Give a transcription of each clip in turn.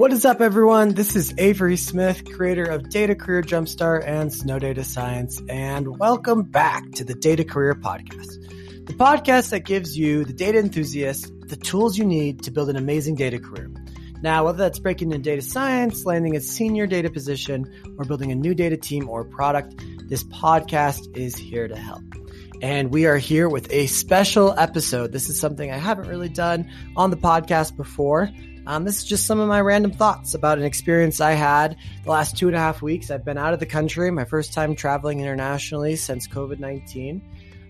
What is up, everyone? This is Avery Smith, creator of Data Career Jumpstart and Snow Data Science, and welcome back to the Data Career Podcast, the podcast that gives you, the data enthusiast, the tools you need to build an amazing data career. Now, whether that's breaking into data science, landing a senior data position, or building a new data team or product, this podcast is here to help. And we are here with a special episode. This is something I haven't really done on the podcast before. Um, this is just some of my random thoughts about an experience I had the last two and a half weeks. I've been out of the country, my first time traveling internationally since COVID 19.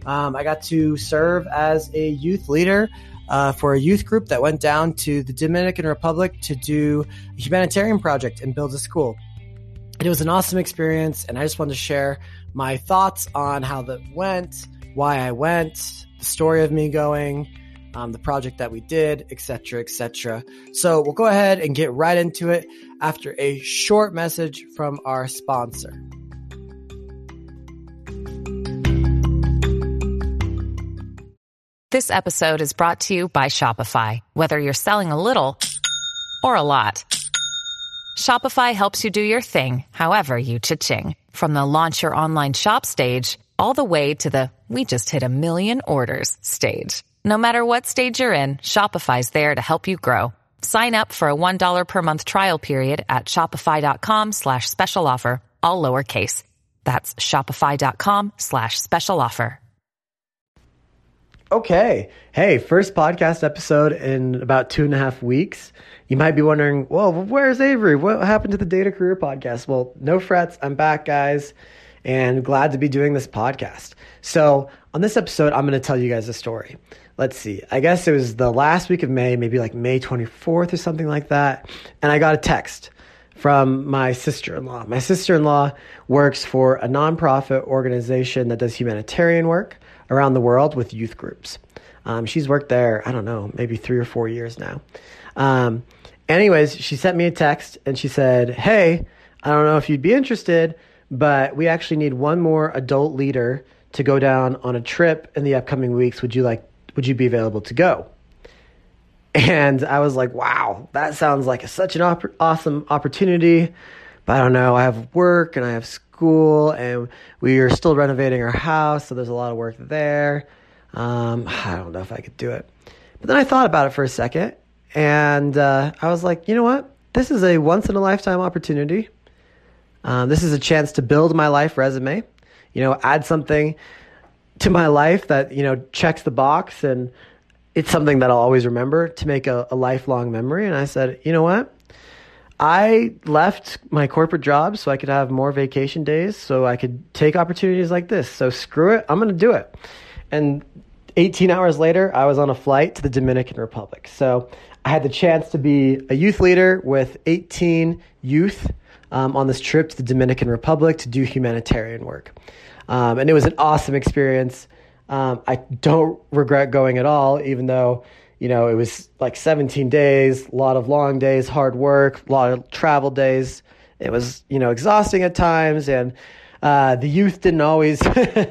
Um, I got to serve as a youth leader uh, for a youth group that went down to the Dominican Republic to do a humanitarian project and build a school. It was an awesome experience, and I just wanted to share my thoughts on how that went, why I went, the story of me going, um, the project that we did, etc., etc. So we'll go ahead and get right into it after a short message from our sponsor. This episode is brought to you by Shopify. Whether you're selling a little or a lot, Shopify helps you do your thing, however you cha-ching. From the launch your online shop stage, all the way to the we just hit a million orders stage. No matter what stage you're in, Shopify's there to help you grow. Sign up for a $1 per month trial period at shopify.com slash special offer, all lowercase. That's shopify.com slash special offer. Okay. Hey, first podcast episode in about two and a half weeks. You might be wondering, well, where's Avery? What happened to the Data Career Podcast? Well, no frets. I'm back, guys, and glad to be doing this podcast. So, on this episode, I'm going to tell you guys a story let's see, I guess it was the last week of May, maybe like May 24th or something like that. And I got a text from my sister in law. My sister in law works for a nonprofit organization that does humanitarian work around the world with youth groups. Um, she's worked there, I don't know, maybe three or four years now. Um, anyways, she sent me a text and she said, Hey, I don't know if you'd be interested, but we actually need one more adult leader to go down on a trip in the upcoming weeks. Would you like would you be available to go? And I was like, wow, that sounds like a, such an op- awesome opportunity. But I don't know, I have work and I have school and we are still renovating our house. So there's a lot of work there. Um, I don't know if I could do it. But then I thought about it for a second and uh, I was like, you know what? This is a once in a lifetime opportunity. Um, this is a chance to build my life resume, you know, add something to my life that you know checks the box and it's something that I'll always remember to make a, a lifelong memory. And I said, you know what? I left my corporate job so I could have more vacation days, so I could take opportunities like this. So screw it, I'm going to do it. And 18 hours later, I was on a flight to the Dominican Republic. So I had the chance to be a youth leader with 18 youth um, on this trip to the Dominican Republic to do humanitarian work. Um, and it was an awesome experience. Um, I don't regret going at all, even though, you know, it was like 17 days, a lot of long days, hard work, a lot of travel days. It was, you know, exhausting at times. And uh, the youth didn't always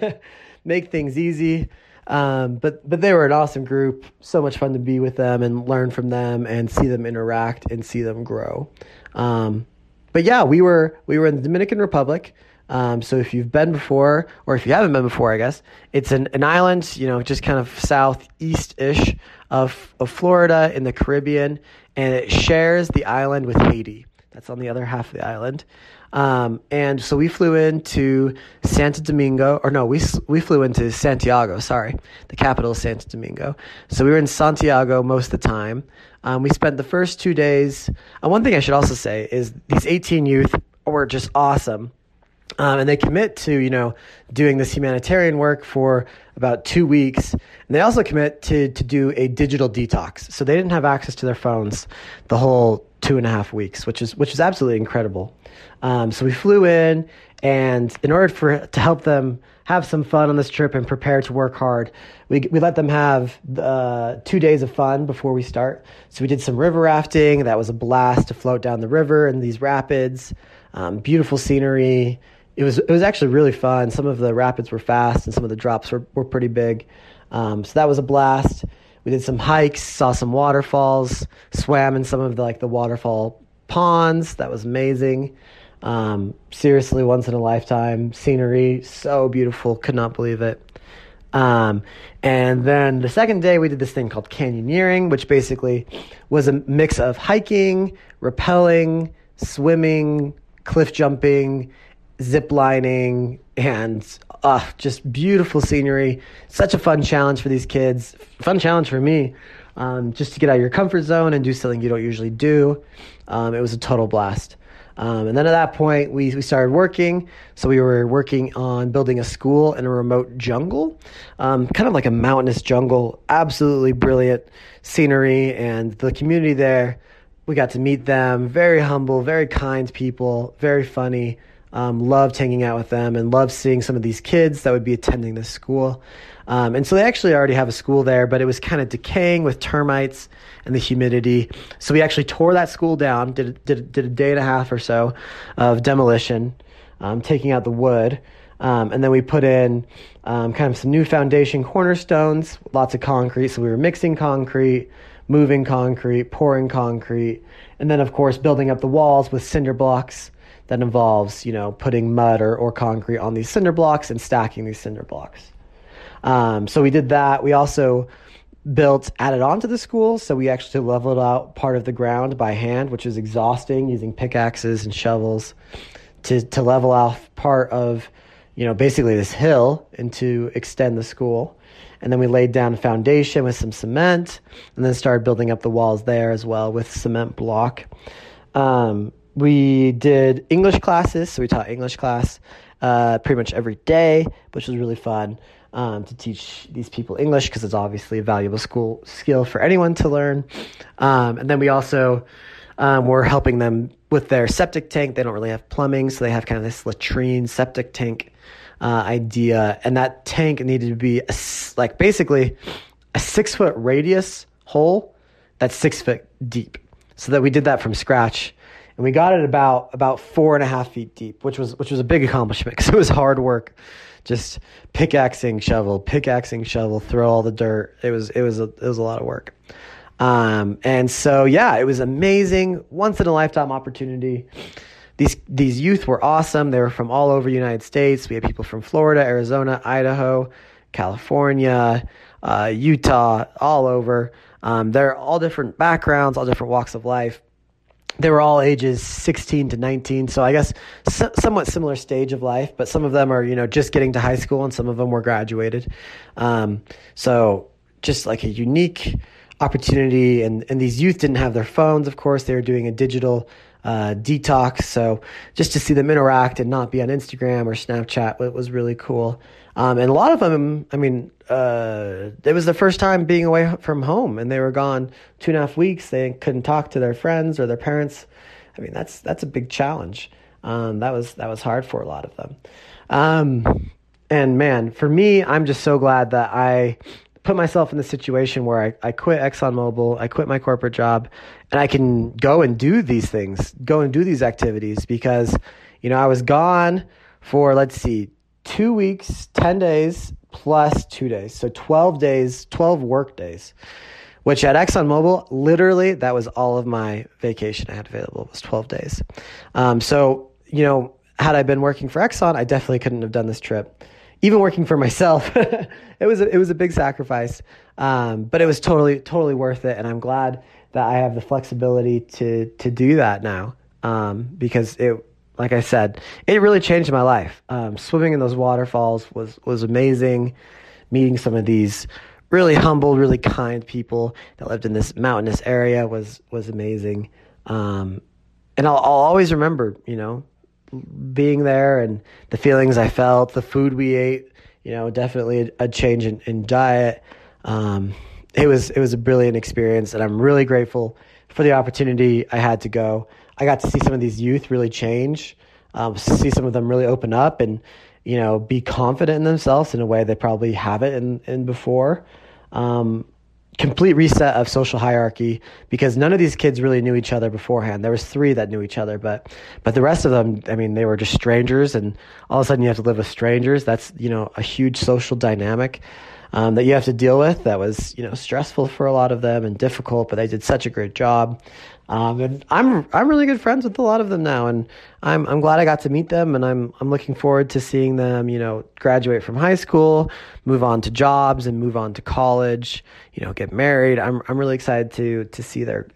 make things easy. Um, but but they were an awesome group. So much fun to be with them and learn from them and see them interact and see them grow. Um, but yeah, we were we were in the Dominican Republic. Um, so if you've been before, or if you haven't been before, I guess it's an, an island, you know, just kind of southeast ish of of Florida in the Caribbean, and it shares the island with Haiti. That's on the other half of the island. Um, and so we flew into Santo Domingo, or no, we we flew into Santiago. Sorry, the capital is Santo Domingo. So we were in Santiago most of the time. Um, we spent the first two days. Uh, one thing I should also say is these 18 youth were just awesome. Um, and they commit to you know doing this humanitarian work for about two weeks and they also commit to to do a digital detox so they didn't have access to their phones the whole two and a half weeks which is which is absolutely incredible um, so we flew in and in order for to help them have some fun on this trip and prepare to work hard we, we let them have uh, two days of fun before we start so we did some river rafting that was a blast to float down the river in these rapids um, beautiful scenery it was it was actually really fun. Some of the rapids were fast, and some of the drops were were pretty big. Um, so that was a blast. We did some hikes, saw some waterfalls, swam in some of the like the waterfall ponds. That was amazing. Um, seriously, once in a lifetime scenery. So beautiful. Could not believe it. Um, and then the second day, we did this thing called canyoneering, which basically was a mix of hiking, rappelling, swimming, cliff jumping, zip lining, and uh, just beautiful scenery. Such a fun challenge for these kids. Fun challenge for me. Um, just to get out of your comfort zone and do something you don't usually do. Um, it was a total blast. Um, and then at that point, we, we started working. So we were working on building a school in a remote jungle, um, kind of like a mountainous jungle. Absolutely brilliant scenery, and the community there. We got to meet them. Very humble, very kind people, very funny. Um, loved hanging out with them and loved seeing some of these kids that would be attending this school. Um, and so they actually already have a school there, but it was kind of decaying with termites and the humidity. So we actually tore that school down, did, did, did a day and a half or so of demolition, um, taking out the wood. Um, and then we put in um, kind of some new foundation cornerstones, lots of concrete. So we were mixing concrete, moving concrete, pouring concrete, and then, of course, building up the walls with cinder blocks that involves, you know, putting mud or, or concrete on these cinder blocks and stacking these cinder blocks. Um, so we did that. We also built added on to the school. So we actually leveled out part of the ground by hand, which was exhausting using pickaxes and shovels to, to level off part of, you know, basically this hill and to extend the school. And then we laid down a foundation with some cement and then started building up the walls there as well with cement block. Um, we did English classes. So we taught English class uh, pretty much every day, which was really fun um, to teach these people English because it's obviously a valuable school skill for anyone to learn. Um, and then we also um, were helping them with their septic tank. They don't really have plumbing, so they have kind of this latrine septic tank uh, idea, and that tank needed to be a, like basically a six foot radius hole that's six foot deep. So that we did that from scratch and we got it about about four and a half feet deep, which was which was a big accomplishment because it was hard work just pickaxing shovel, pickaxing shovel, throw all the dirt. It was it was a, it was a lot of work. Um, and so yeah, it was amazing, once in a lifetime opportunity. These these youth were awesome. They were from all over the United States. We had people from Florida, Arizona, Idaho, California, uh, Utah, all over. Um, they're all different backgrounds, all different walks of life they were all ages 16 to 19 so i guess so, somewhat similar stage of life but some of them are you know just getting to high school and some of them were graduated. Um, so just like a unique opportunity and, and these youth didn't have their phones of course they were doing a digital uh, detox so just to see them interact and not be on instagram or snapchat it was really cool um, and a lot of them, I mean, uh, it was the first time being away from home, and they were gone two and a half weeks. They couldn't talk to their friends or their parents. I mean, that's that's a big challenge. Um, that was that was hard for a lot of them. Um, and man, for me, I'm just so glad that I put myself in the situation where I, I quit ExxonMobil, I quit my corporate job, and I can go and do these things, go and do these activities because, you know, I was gone for, let's see, two weeks, 10 days plus two days. So 12 days, 12 work days, which at ExxonMobil, literally, that was all of my vacation I had available was 12 days. Um, so, you know, had I been working for Exxon, I definitely couldn't have done this trip. Even working for myself, it was a, it was a big sacrifice, um, but it was totally totally worth it, and I'm glad that I have the flexibility to to do that now um, because it like I said, it really changed my life. Um, swimming in those waterfalls was was amazing. Meeting some of these really humble, really kind people that lived in this mountainous area was was amazing. Um, and I'll, I'll always remember, you know, being there and the feelings I felt, the food we ate. You know, definitely a, a change in, in diet. Um, it was it was a brilliant experience, and I'm really grateful for the opportunity I had to go. I got to see some of these youth really change, um, see some of them really open up and, you know, be confident in themselves in a way they probably haven't in, in before. Um, complete reset of social hierarchy because none of these kids really knew each other beforehand. There was three that knew each other, but but the rest of them, I mean, they were just strangers, and all of a sudden you have to live with strangers. That's you know a huge social dynamic. Um, that you have to deal with that was you know stressful for a lot of them and difficult but they did such a great job um, and I'm I'm really good friends with a lot of them now, and I'm I'm glad I got to meet them, and I'm I'm looking forward to seeing them, you know, graduate from high school, move on to jobs, and move on to college, you know, get married. I'm I'm really excited to to see their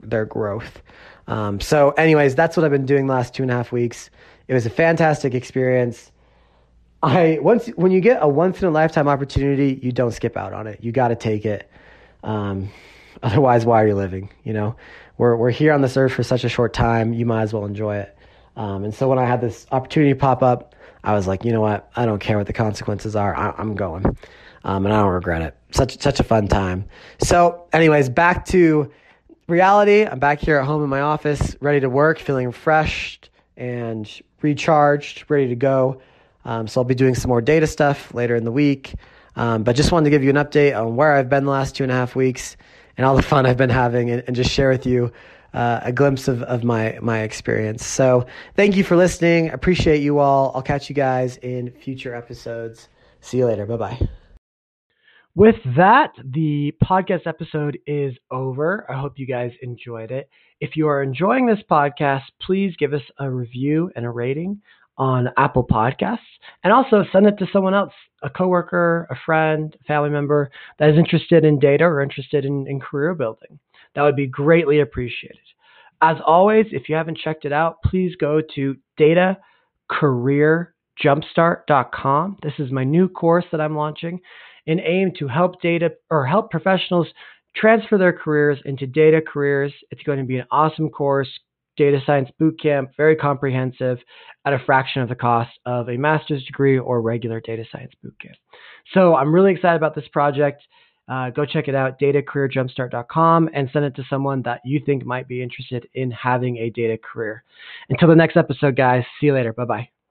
their growth. Um, so, anyways, that's what I've been doing the last two and a half weeks. It was a fantastic experience. I once when you get a once in a lifetime opportunity, you don't skip out on it. You got to take it. Um, otherwise, why are you living? You know we're we're here on this earth for such a short time. You might as well enjoy it. Um, and so when I had this opportunity pop up, I was like, you know what? I don't care what the consequences are. I, am going, um, and I don't regret it. Such such a fun time. So, anyways, back to reality. I'm back here at home in my office, ready to work, feeling refreshed and recharged, ready to go. Um, so I'll be doing some more data stuff later in the week. Um, but just wanted to give you an update on where I've been the last two and a half weeks and all the fun I've been having and, and just share with you uh, a glimpse of, of my, my experience. So thank you for listening. Appreciate you all. I'll catch you guys in future episodes. See you later. Bye bye. With that, the podcast episode is over. I hope you guys enjoyed it. If you are enjoying this podcast, please give us a review and a rating on Apple Podcasts and also send it to someone else, a coworker, a friend, a family member that is interested in data or interested in, in career building. That would be greatly appreciated. As always, if you haven't checked it out, please go to datacareerjumpstart.com. This is my new course that I'm launching in aim to help data or help professionals transfer their careers into data careers. It's going to be an awesome course data science bootcamp, very comprehensive, at a fraction of the cost of a master's degree or regular data science bootcamp. So I'm really excited about this project. Uh, go check it out, datacareerjumpstart.com, and send it to someone that you think might be interested in having a data career. Until the next episode, guys, see you later. Bye bye.